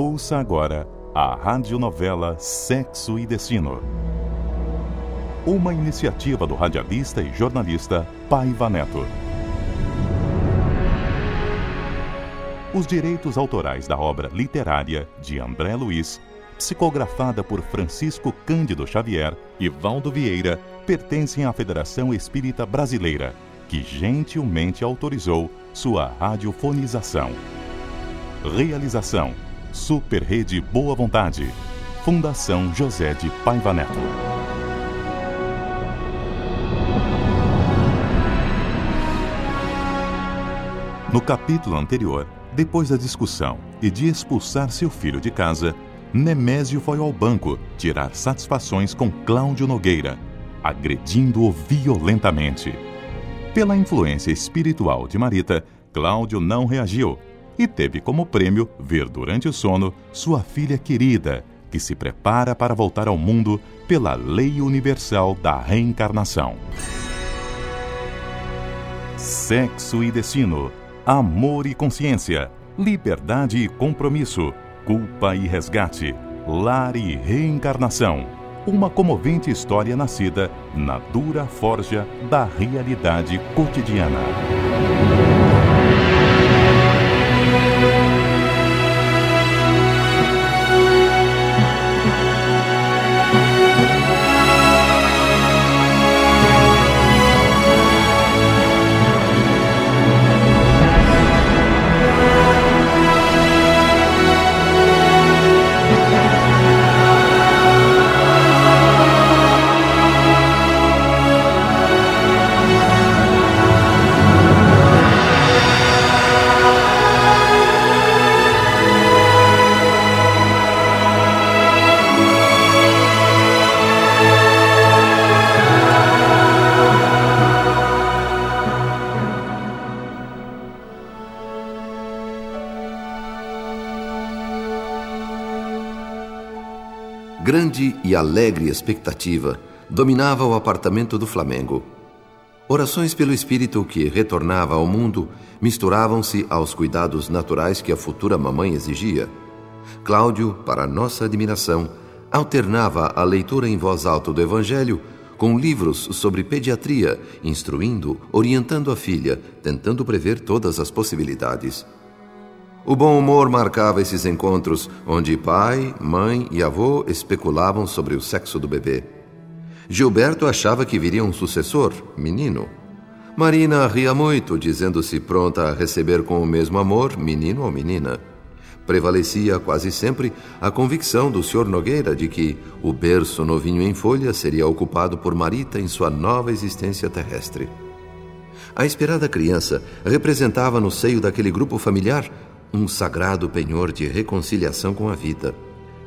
Ouça agora a radionovela Sexo e Destino. Uma iniciativa do radialista e jornalista Paiva Neto. Os direitos autorais da obra literária de André Luiz, psicografada por Francisco Cândido Xavier e Valdo Vieira, pertencem à Federação Espírita Brasileira, que gentilmente autorizou sua radiofonização. Realização: Super Rede Boa Vontade. Fundação José de Paiva Neto. No capítulo anterior, depois da discussão e de expulsar seu filho de casa, Nemésio foi ao banco tirar satisfações com Cláudio Nogueira, agredindo-o violentamente. Pela influência espiritual de Marita, Cláudio não reagiu e teve como prêmio ver durante o sono sua filha querida, que se prepara para voltar ao mundo pela lei universal da reencarnação. Sexo e destino, amor e consciência, liberdade e compromisso, culpa e resgate, lar e reencarnação. Uma comovente história nascida na dura forja da realidade cotidiana. Grande e alegre expectativa dominava o apartamento do Flamengo. Orações pelo espírito que retornava ao mundo misturavam-se aos cuidados naturais que a futura mamãe exigia. Cláudio, para nossa admiração, alternava a leitura em voz alta do Evangelho com livros sobre pediatria, instruindo, orientando a filha, tentando prever todas as possibilidades. O bom humor marcava esses encontros, onde pai, mãe e avô especulavam sobre o sexo do bebê. Gilberto achava que viria um sucessor, menino. Marina ria muito, dizendo-se pronta a receber com o mesmo amor, menino ou menina. Prevalecia quase sempre a convicção do Sr. Nogueira de que o berço novinho em folha seria ocupado por Marita em sua nova existência terrestre. A esperada criança representava no seio daquele grupo familiar um sagrado penhor de reconciliação com a vida.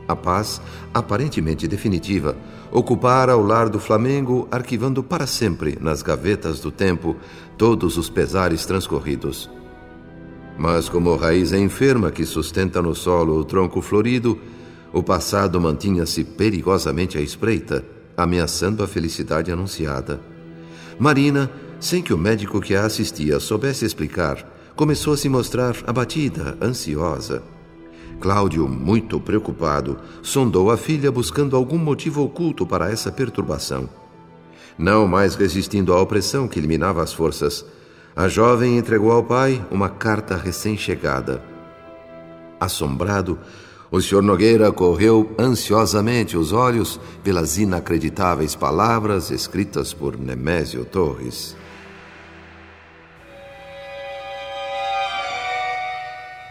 A paz, aparentemente definitiva, ocupara o lar do Flamengo, arquivando para sempre nas gavetas do tempo todos os pesares transcorridos. Mas, como raiz enferma que sustenta no solo o tronco florido, o passado mantinha-se perigosamente à espreita, ameaçando a felicidade anunciada. Marina, sem que o médico que a assistia soubesse explicar, começou a se mostrar abatida, ansiosa. Cláudio, muito preocupado, sondou a filha buscando algum motivo oculto para essa perturbação. Não mais resistindo à opressão que eliminava as forças, a jovem entregou ao pai uma carta recém-chegada. Assombrado, o Sr. Nogueira correu ansiosamente os olhos pelas inacreditáveis palavras escritas por Nemésio Torres.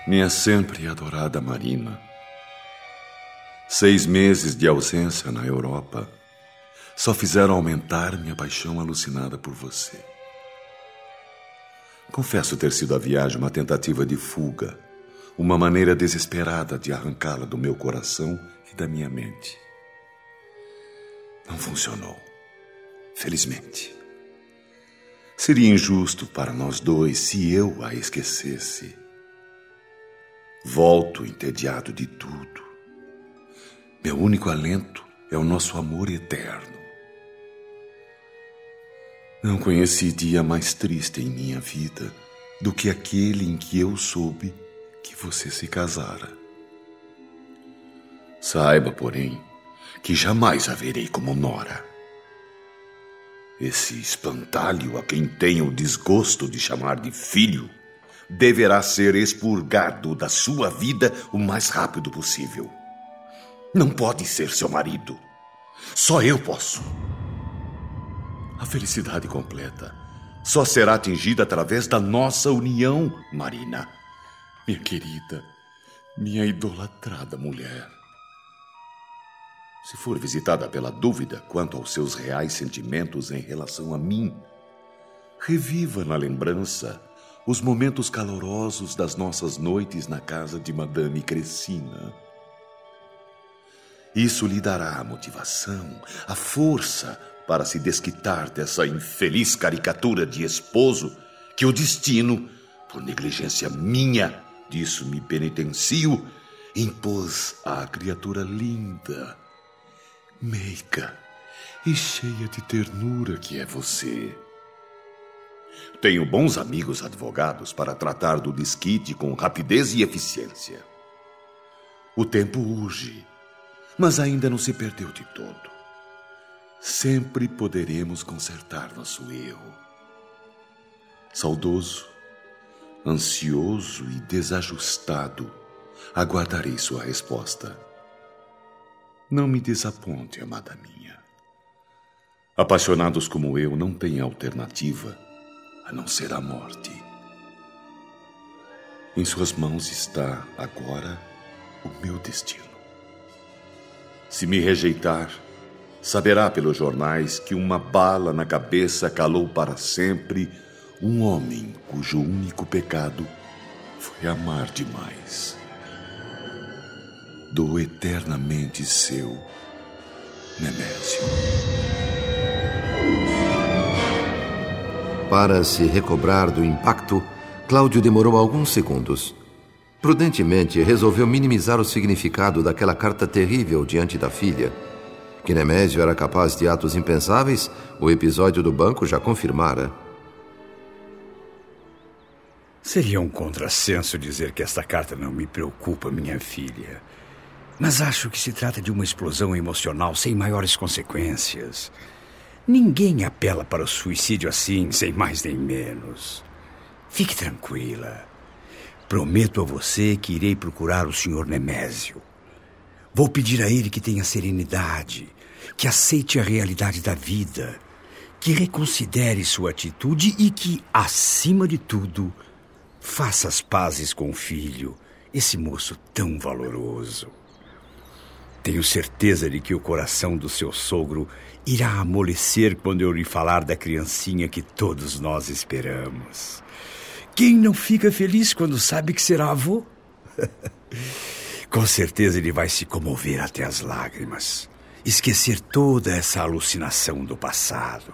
Minha sempre adorada Marina. Seis meses de ausência na Europa só fizeram aumentar minha paixão alucinada por você. Confesso ter sido a viagem uma tentativa de fuga, uma maneira desesperada de arrancá-la do meu coração e da minha mente. Não funcionou, felizmente. Seria injusto para nós dois se eu a esquecesse Volto entediado de tudo. Meu único alento é o nosso amor eterno. Não conheci dia mais triste em minha vida do que aquele em que eu soube que você se casara. Saiba, porém, que jamais a verei como Nora. Esse espantalho a quem tenho o desgosto de chamar de filho deverá ser expurgado da sua vida o mais rápido possível. Não pode ser seu marido. Só eu posso. A felicidade completa só será atingida através da nossa união, Marina. Minha querida, minha idolatrada mulher. Se for visitada pela dúvida quanto aos seus reais sentimentos em relação a mim, reviva na lembrança os momentos calorosos das nossas noites na casa de Madame Cressina. Isso lhe dará a motivação, a força para se desquitar dessa infeliz caricatura de esposo que o destino, por negligência minha, disso me penitencio, impôs à criatura linda, meiga e cheia de ternura que é você. Tenho bons amigos advogados para tratar do desquite com rapidez e eficiência. O tempo urge, mas ainda não se perdeu de todo. Sempre poderemos consertar nosso erro. Saudoso, ansioso e desajustado, aguardarei sua resposta. Não me desaponte, amada minha. Apaixonados como eu não têm alternativa a não ser a morte. Em suas mãos está agora o meu destino. Se me rejeitar, saberá pelos jornais que uma bala na cabeça calou para sempre um homem cujo único pecado foi amar demais. Do eternamente seu Nemésio. Para se recobrar do impacto, Cláudio demorou alguns segundos. Prudentemente, resolveu minimizar o significado daquela carta terrível diante da filha. Que Nemésio era capaz de atos impensáveis, o episódio do banco já confirmara. Seria um contrassenso dizer que esta carta não me preocupa, minha filha. Mas acho que se trata de uma explosão emocional sem maiores consequências. Ninguém apela para o suicídio assim, sem mais nem menos. Fique tranquila. Prometo a você que irei procurar o Sr. Nemésio. Vou pedir a ele que tenha serenidade, que aceite a realidade da vida, que reconsidere sua atitude e que, acima de tudo, faça as pazes com o filho, esse moço tão valoroso. Tenho certeza de que o coração do seu sogro irá amolecer quando eu lhe falar da criancinha que todos nós esperamos. Quem não fica feliz quando sabe que será avô? Com certeza ele vai se comover até as lágrimas, esquecer toda essa alucinação do passado.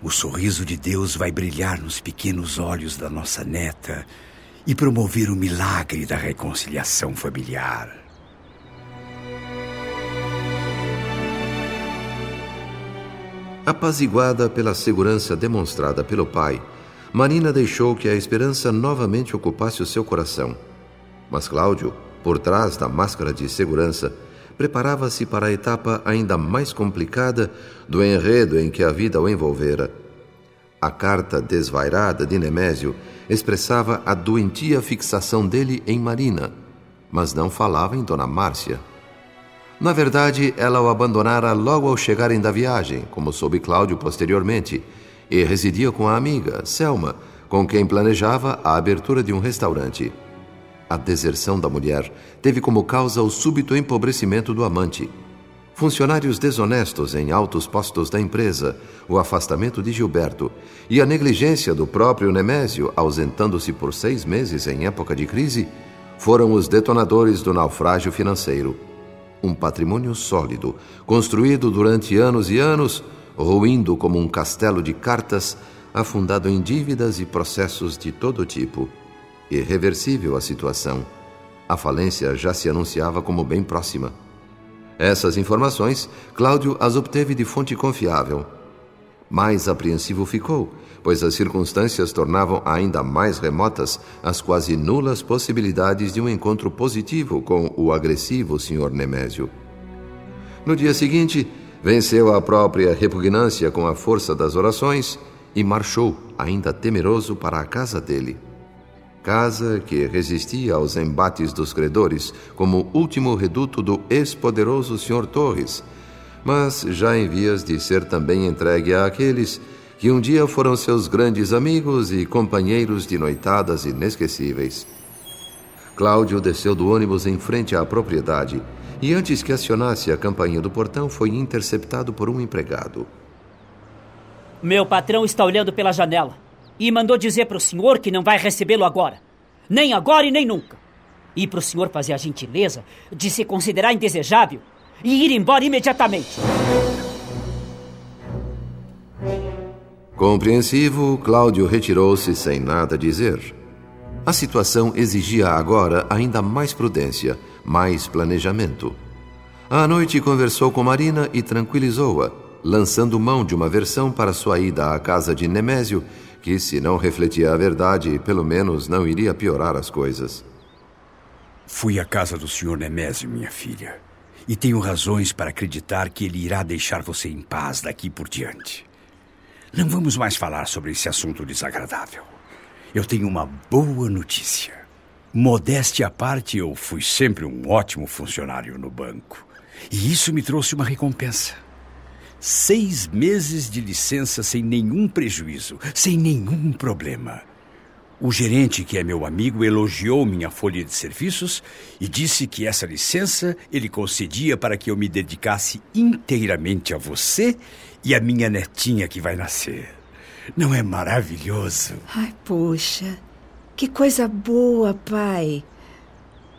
O sorriso de Deus vai brilhar nos pequenos olhos da nossa neta e promover o milagre da reconciliação familiar. Apaziguada pela segurança demonstrada pelo pai, Marina deixou que a esperança novamente ocupasse o seu coração. Mas Cláudio, por trás da máscara de segurança, preparava-se para a etapa ainda mais complicada do enredo em que a vida o envolvera. A carta desvairada de Nemésio expressava a doentia fixação dele em Marina, mas não falava em Dona Márcia. Na verdade, ela o abandonara logo ao chegarem da viagem, como soube Cláudio posteriormente, e residia com a amiga, Selma, com quem planejava a abertura de um restaurante. A deserção da mulher teve como causa o súbito empobrecimento do amante. Funcionários desonestos em altos postos da empresa, o afastamento de Gilberto e a negligência do próprio Nemésio, ausentando-se por seis meses em época de crise, foram os detonadores do naufrágio financeiro um patrimônio sólido, construído durante anos e anos, ruindo como um castelo de cartas, afundado em dívidas e processos de todo tipo. Irreversível a situação. A falência já se anunciava como bem próxima. Essas informações Cláudio as obteve de fonte confiável. Mais apreensivo ficou, pois as circunstâncias tornavam ainda mais remotas as quase nulas possibilidades de um encontro positivo com o agressivo Sr. Nemésio. No dia seguinte, venceu a própria repugnância com a força das orações e marchou, ainda temeroso, para a casa dele. Casa que resistia aos embates dos credores como último reduto do ex-poderoso Sr. Torres, mas já em vias de ser também entregue àqueles que um dia foram seus grandes amigos e companheiros de noitadas inesquecíveis. Cláudio desceu do ônibus em frente à propriedade e, antes que acionasse a campainha do portão, foi interceptado por um empregado. Meu patrão está olhando pela janela e mandou dizer para o senhor que não vai recebê-lo agora. Nem agora e nem nunca. E para o senhor fazer a gentileza de se considerar indesejável e ir embora imediatamente. Compreensivo, Cláudio retirou-se sem nada dizer. A situação exigia agora ainda mais prudência, mais planejamento. À noite conversou com Marina e tranquilizou-a, lançando mão de uma versão para sua ida à casa de Nemésio, que, se não refletia a verdade, pelo menos não iria piorar as coisas. Fui à casa do Sr. Nemésio, minha filha e tenho razões para acreditar que ele irá deixar você em paz daqui por diante. Não vamos mais falar sobre esse assunto desagradável. Eu tenho uma boa notícia. Modéstia à parte, eu fui sempre um ótimo funcionário no banco. E isso me trouxe uma recompensa. Seis meses de licença sem nenhum prejuízo, sem nenhum problema. O gerente, que é meu amigo, elogiou minha folha de serviços e disse que essa licença ele concedia para que eu me dedicasse inteiramente a você e a minha netinha que vai nascer. Não é maravilhoso? Ai, poxa, que coisa boa, pai.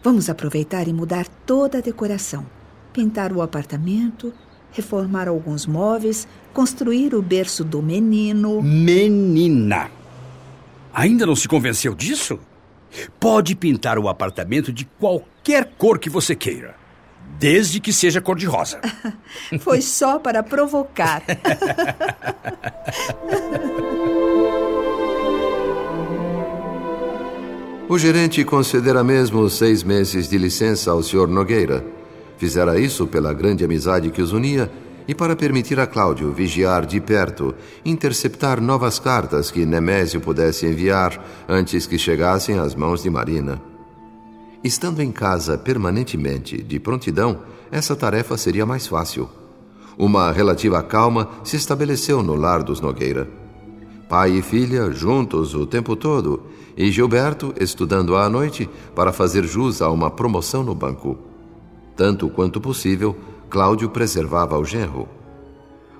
Vamos aproveitar e mudar toda a decoração. Pintar o apartamento, reformar alguns móveis, construir o berço do menino. Menina! Ainda não se convenceu disso? Pode pintar o apartamento de qualquer cor que você queira, desde que seja cor-de-rosa. Foi só para provocar. o gerente concedera mesmo seis meses de licença ao Sr. Nogueira. Fizera isso pela grande amizade que os unia e para permitir a Cláudio vigiar de perto, interceptar novas cartas que Nemésio pudesse enviar antes que chegassem às mãos de Marina. Estando em casa permanentemente, de prontidão, essa tarefa seria mais fácil. Uma relativa calma se estabeleceu no lar dos Nogueira. Pai e filha juntos o tempo todo, e Gilberto estudando à noite para fazer jus a uma promoção no banco. Tanto quanto possível, Cláudio preservava o genro.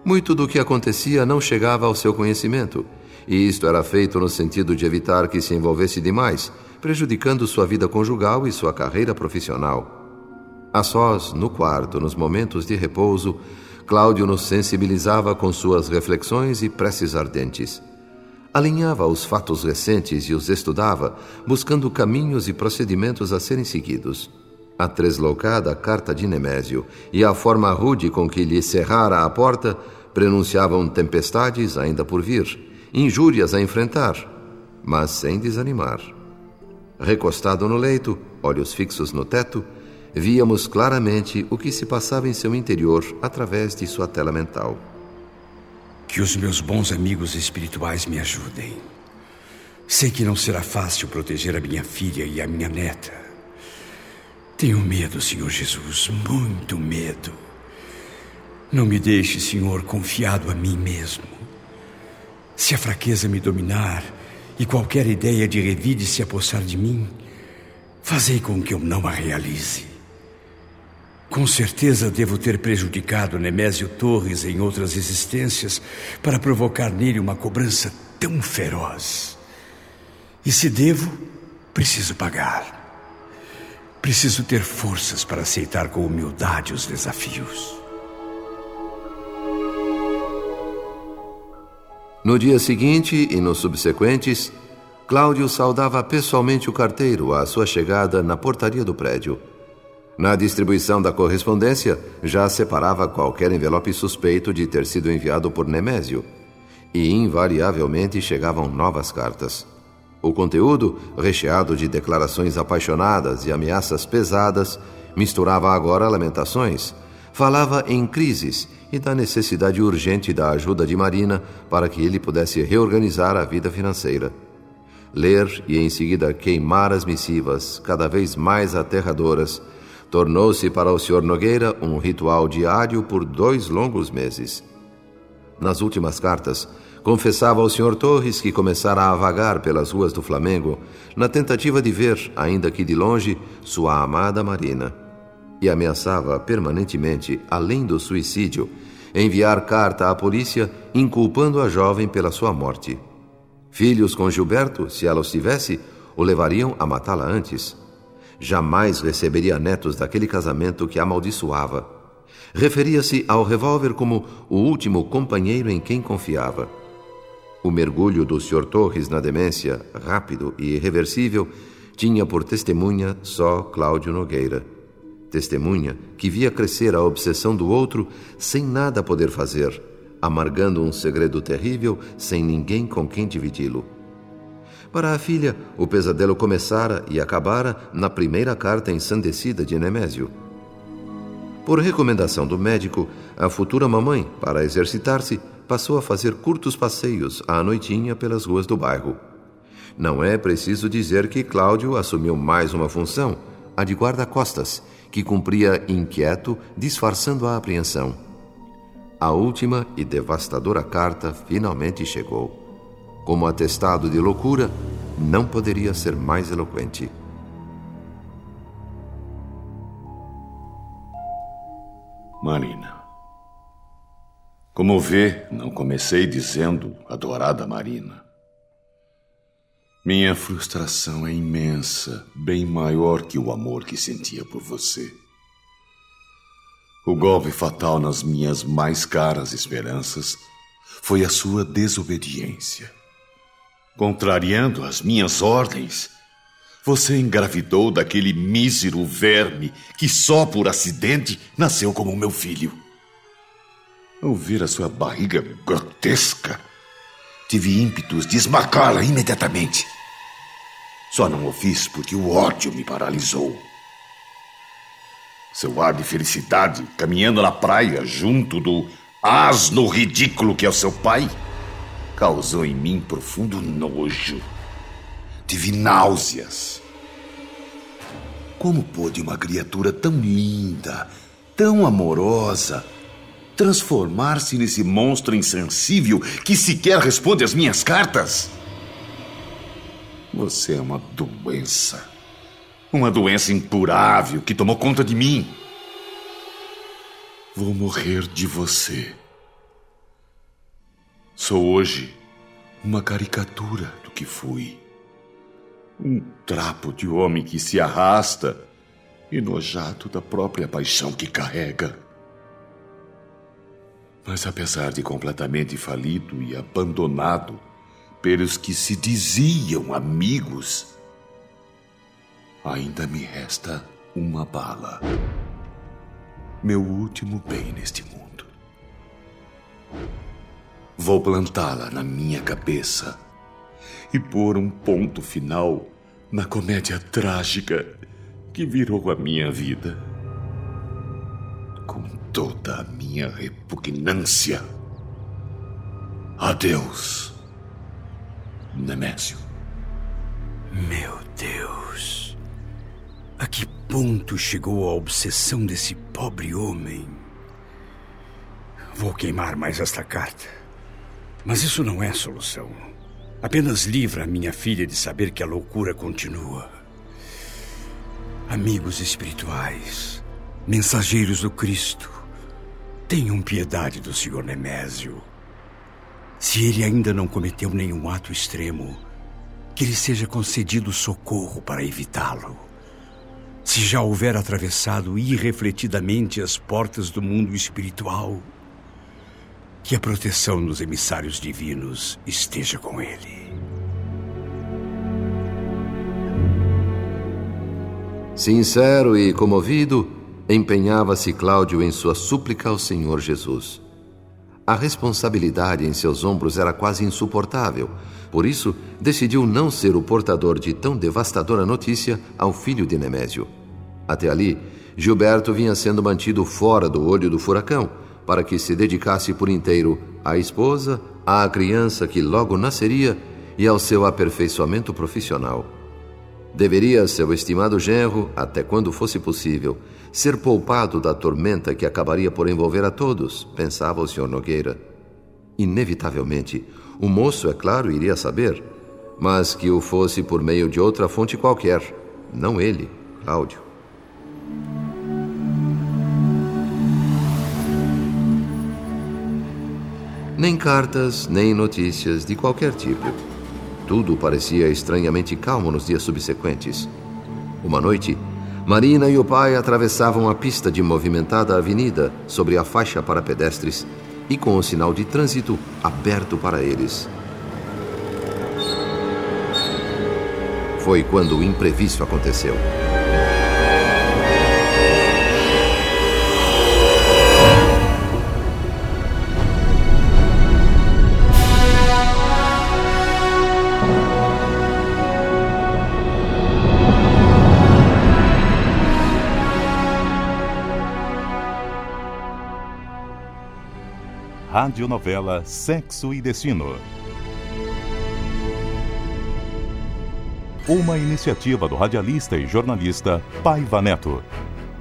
Muito do que acontecia não chegava ao seu conhecimento, e isto era feito no sentido de evitar que se envolvesse demais, prejudicando sua vida conjugal e sua carreira profissional. A sós, no quarto, nos momentos de repouso, Cláudio nos sensibilizava com suas reflexões e preces ardentes. Alinhava os fatos recentes e os estudava, buscando caminhos e procedimentos a serem seguidos. A tresloucada carta de Nemésio e a forma rude com que lhe cerrara a porta prenunciavam tempestades ainda por vir, injúrias a enfrentar, mas sem desanimar. Recostado no leito, olhos fixos no teto, víamos claramente o que se passava em seu interior através de sua tela mental. Que os meus bons amigos espirituais me ajudem. Sei que não será fácil proteger a minha filha e a minha neta. Tenho medo, Senhor Jesus, muito medo. Não me deixe, Senhor, confiado a mim mesmo. Se a fraqueza me dominar e qualquer ideia de revide se apossar de mim, fazei com que eu não a realize. Com certeza devo ter prejudicado Nemésio Torres em outras existências para provocar nele uma cobrança tão feroz. E se devo, preciso pagar. Preciso ter forças para aceitar com humildade os desafios. No dia seguinte e nos subsequentes, Cláudio saudava pessoalmente o carteiro à sua chegada na portaria do prédio. Na distribuição da correspondência, já separava qualquer envelope suspeito de ter sido enviado por Nemésio. e invariavelmente chegavam novas cartas. O conteúdo, recheado de declarações apaixonadas e ameaças pesadas, misturava agora lamentações, falava em crises e da necessidade urgente da ajuda de Marina para que ele pudesse reorganizar a vida financeira. Ler e em seguida queimar as missivas, cada vez mais aterradoras, tornou-se para o Sr. Nogueira um ritual diário por dois longos meses. Nas últimas cartas, confessava ao Sr. Torres que começara a vagar pelas ruas do Flamengo na tentativa de ver, ainda que de longe, sua amada Marina. E ameaçava permanentemente, além do suicídio, enviar carta à polícia inculpando a jovem pela sua morte. Filhos com Gilberto, se ela os tivesse, o levariam a matá-la antes. Jamais receberia netos daquele casamento que amaldiçoava. Referia-se ao revólver como o último companheiro em quem confiava. O mergulho do Sr. Torres na demência, rápido e irreversível, tinha por testemunha só Cláudio Nogueira. Testemunha que via crescer a obsessão do outro sem nada poder fazer, amargando um segredo terrível sem ninguém com quem dividi-lo. Para a filha, o pesadelo começara e acabara na primeira carta ensandecida de Nemésio. Por recomendação do médico, a futura mamãe, para exercitar-se, passou a fazer curtos passeios à noitinha pelas ruas do bairro. Não é preciso dizer que Cláudio assumiu mais uma função, a de guarda-costas, que cumpria inquieto, disfarçando a apreensão. A última e devastadora carta finalmente chegou. Como atestado de loucura, não poderia ser mais eloquente. Marina. Como vê, não comecei dizendo adorada Marina. Minha frustração é imensa, bem maior que o amor que sentia por você. O golpe fatal nas minhas mais caras esperanças foi a sua desobediência. Contrariando as minhas ordens, você engravidou daquele mísero verme que só por acidente nasceu como meu filho. Ao ver a sua barriga grotesca, tive ímpetos de esmagá-la imediatamente. Só não o fiz porque o ódio me paralisou. Seu ar de felicidade caminhando na praia junto do asno ridículo que é o seu pai causou em mim profundo nojo. Tive náuseas. Como pôde uma criatura tão linda, tão amorosa, transformar-se nesse monstro insensível que sequer responde às minhas cartas? Você é uma doença. Uma doença incurável que tomou conta de mim. Vou morrer de você. Sou hoje uma caricatura do que fui. Um trapo de homem que se arrasta, enojado da própria paixão que carrega. Mas apesar de completamente falido e abandonado pelos que se diziam amigos, ainda me resta uma bala. Meu último bem neste mundo. Vou plantá-la na minha cabeça e pôr um ponto final na comédia trágica que virou a minha vida. Com toda a minha repugnância. Adeus, Nemésio. Meu Deus. A que ponto chegou a obsessão desse pobre homem? Vou queimar mais esta carta. Mas isso não é solução. Apenas livra a minha filha de saber que a loucura continua. Amigos espirituais, mensageiros do Cristo, tenham piedade do Senhor Nemésio. Se ele ainda não cometeu nenhum ato extremo, que lhe seja concedido socorro para evitá-lo se já houver atravessado irrefletidamente as portas do mundo espiritual, que a proteção dos emissários divinos esteja com ele. Sincero e comovido, empenhava-se Cláudio em sua súplica ao Senhor Jesus. a responsabilidade em seus ombros era quase insuportável. Por isso, decidiu não ser o portador de tão devastadora notícia ao filho de Nemésio. Até ali, Gilberto vinha sendo mantido fora do olho do furacão para que se dedicasse por inteiro à esposa, à criança que logo nasceria e ao seu aperfeiçoamento profissional. Deveria seu estimado genro, até quando fosse possível, ser poupado da tormenta que acabaria por envolver a todos, pensava o Sr. Nogueira. Inevitavelmente, o moço, é claro, iria saber, mas que o fosse por meio de outra fonte qualquer, não ele, Cláudio. Nem cartas, nem notícias de qualquer tipo. Tudo parecia estranhamente calmo nos dias subsequentes. Uma noite, Marina e o pai atravessavam a pista de movimentada avenida sobre a faixa para pedestres e com o sinal de trânsito aberto para eles. Foi quando o imprevisto aconteceu. Radionovela Sexo e Destino. Uma iniciativa do radialista e jornalista Paiva Neto.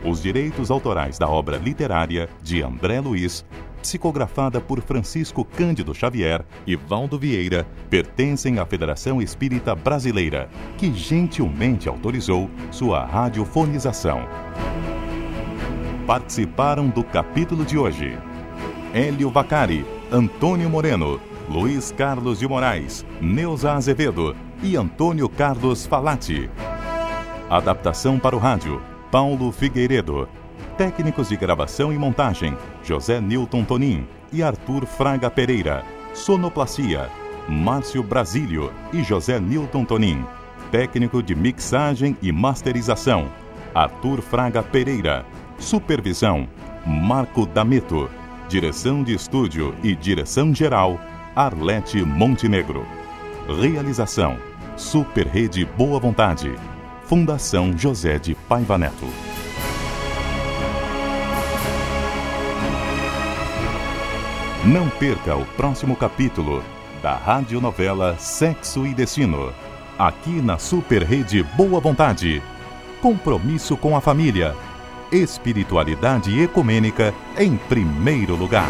Os direitos autorais da obra literária de André Luiz, psicografada por Francisco Cândido Xavier e Valdo Vieira, pertencem à Federação Espírita Brasileira, que gentilmente autorizou sua radiofonização. Participaram do capítulo de hoje Hélio Vacari, Antônio Moreno, Luiz Carlos de Moraes, Neuza Azevedo e Antônio Carlos Falati. Adaptação para o rádio, Paulo Figueiredo. Técnicos de gravação e montagem, José Newton Tonin e Arthur Fraga Pereira. Sonoplastia, Márcio Brasílio e José Newton Tonin. Técnico de mixagem e masterização, Arthur Fraga Pereira. Supervisão, Marco Dameto. Direção de estúdio e direção geral, Arlete Montenegro. Realização: Super Rede Boa Vontade. Fundação José de Paiva Neto. Não perca o próximo capítulo da radionovela Sexo e Destino. Aqui na Super Rede Boa Vontade. Compromisso com a família espiritualidade ecumênica em primeiro lugar.